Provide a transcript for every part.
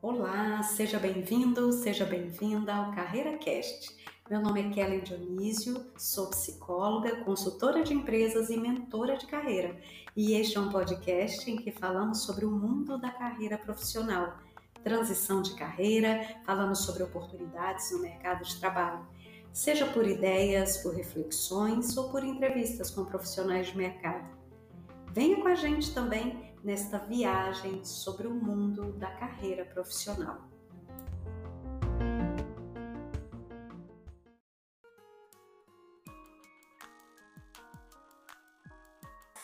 Olá, seja bem-vindo, seja bem-vinda ao Carreira Cast. Meu nome é Kellen Dionísio, sou psicóloga, consultora de empresas e mentora de carreira. E este é um podcast em que falamos sobre o mundo da carreira profissional, transição de carreira, falamos sobre oportunidades no mercado de trabalho. Seja por ideias, por reflexões ou por entrevistas com profissionais de mercado. Venha com a gente também nesta viagem sobre o mundo da carreira profissional.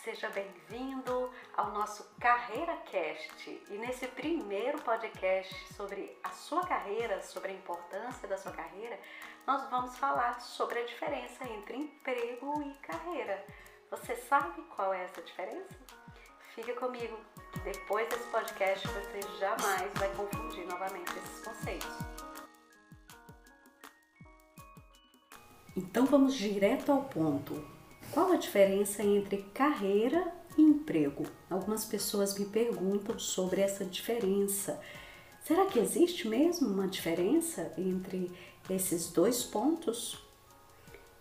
Seja bem-vindo ao nosso Carreira Cast. E nesse primeiro podcast sobre a sua carreira, sobre a importância da sua carreira, nós vamos falar sobre a diferença entre emprego e carreira. Você sabe qual é essa diferença? Fica comigo, que depois desse podcast você jamais vai confundir novamente esses conceitos. Então vamos direto ao ponto. Qual a diferença entre carreira e emprego? Algumas pessoas me perguntam sobre essa diferença. Será que existe mesmo uma diferença entre esses dois pontos?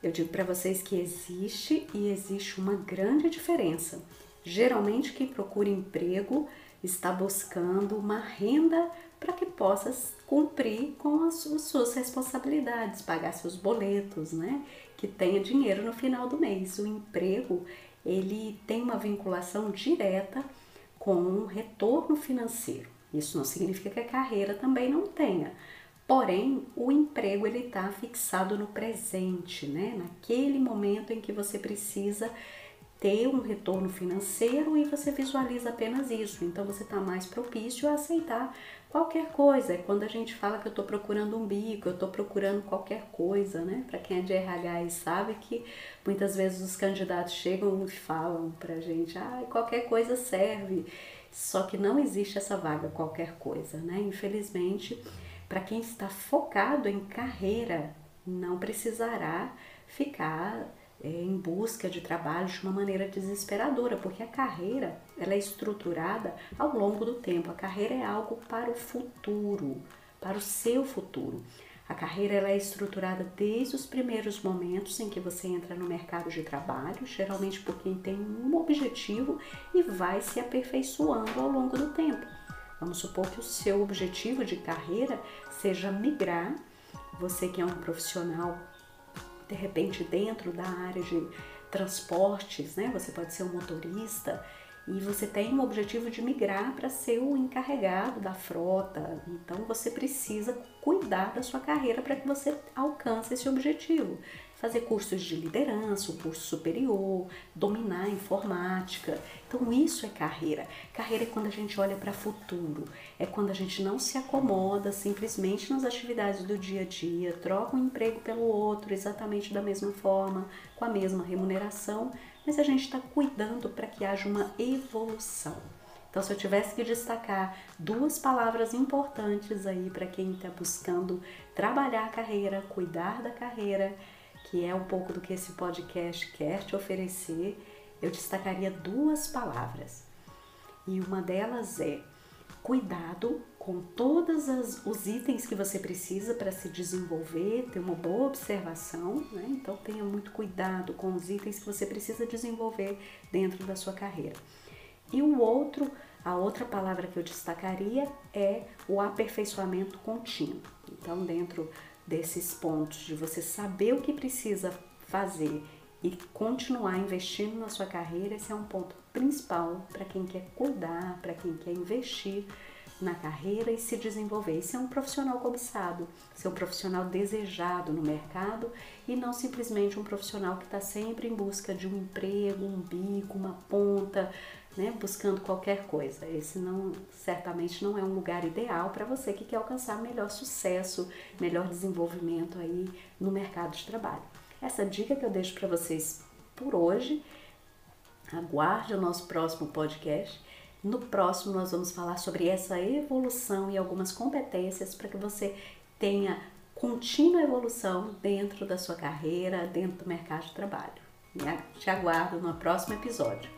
Eu digo para vocês que existe e existe uma grande diferença. Geralmente, quem procura emprego está buscando uma renda para que possa cumprir com as suas responsabilidades, pagar seus boletos, né? Que tenha dinheiro no final do mês. O emprego ele tem uma vinculação direta com um retorno financeiro. Isso não significa que a carreira também não tenha. Porém, o emprego ele está fixado no presente, né? Naquele momento em que você precisa ter um retorno financeiro e você visualiza apenas isso. Então você está mais propício a aceitar qualquer coisa. É quando a gente fala que eu estou procurando um bico, eu estou procurando qualquer coisa, né? Para quem é de RH e sabe que muitas vezes os candidatos chegam e falam para a gente, ah, qualquer coisa serve. Só que não existe essa vaga qualquer coisa, né? Infelizmente, para quem está focado em carreira, não precisará ficar é, em busca de trabalho de uma maneira desesperadora, porque a carreira ela é estruturada ao longo do tempo. A carreira é algo para o futuro, para o seu futuro. A carreira ela é estruturada desde os primeiros momentos em que você entra no mercado de trabalho, geralmente por quem tem um objetivo e vai se aperfeiçoando ao longo do tempo. Vamos supor que o seu objetivo de carreira seja migrar, você que é um profissional de repente dentro da área de transportes, né? Você pode ser um motorista e você tem o objetivo de migrar para ser o encarregado da frota. Então você precisa cuidar da sua carreira para que você alcance esse objetivo fazer cursos de liderança, um curso superior, dominar a informática. Então isso é carreira. Carreira é quando a gente olha para o futuro, é quando a gente não se acomoda simplesmente nas atividades do dia a dia, troca um emprego pelo outro exatamente da mesma forma, com a mesma remuneração, mas a gente está cuidando para que haja uma evolução. Então, se eu tivesse que destacar duas palavras importantes aí para quem está buscando trabalhar a carreira, cuidar da carreira, que é um pouco do que esse podcast quer te oferecer, eu destacaria duas palavras. E uma delas é cuidado com todos os itens que você precisa para se desenvolver, ter uma boa observação, né? Então tenha muito cuidado com os itens que você precisa desenvolver dentro da sua carreira. E o outro, a outra palavra que eu destacaria é o aperfeiçoamento contínuo. Então, dentro desses pontos, de você saber o que precisa fazer e continuar investindo na sua carreira, esse é um ponto principal para quem quer cuidar, para quem quer investir na carreira e se desenvolver. Ser um profissional cobiçado, ser um profissional desejado no mercado e não simplesmente um profissional que está sempre em busca de um emprego, um bico, uma ponta, né, buscando qualquer coisa. Esse não certamente não é um lugar ideal para você que quer alcançar melhor sucesso, melhor desenvolvimento aí no mercado de trabalho. Essa dica que eu deixo para vocês por hoje. Aguarde o nosso próximo podcast. No próximo nós vamos falar sobre essa evolução e algumas competências para que você tenha contínua evolução dentro da sua carreira, dentro do mercado de trabalho. Te aguardo no próximo episódio.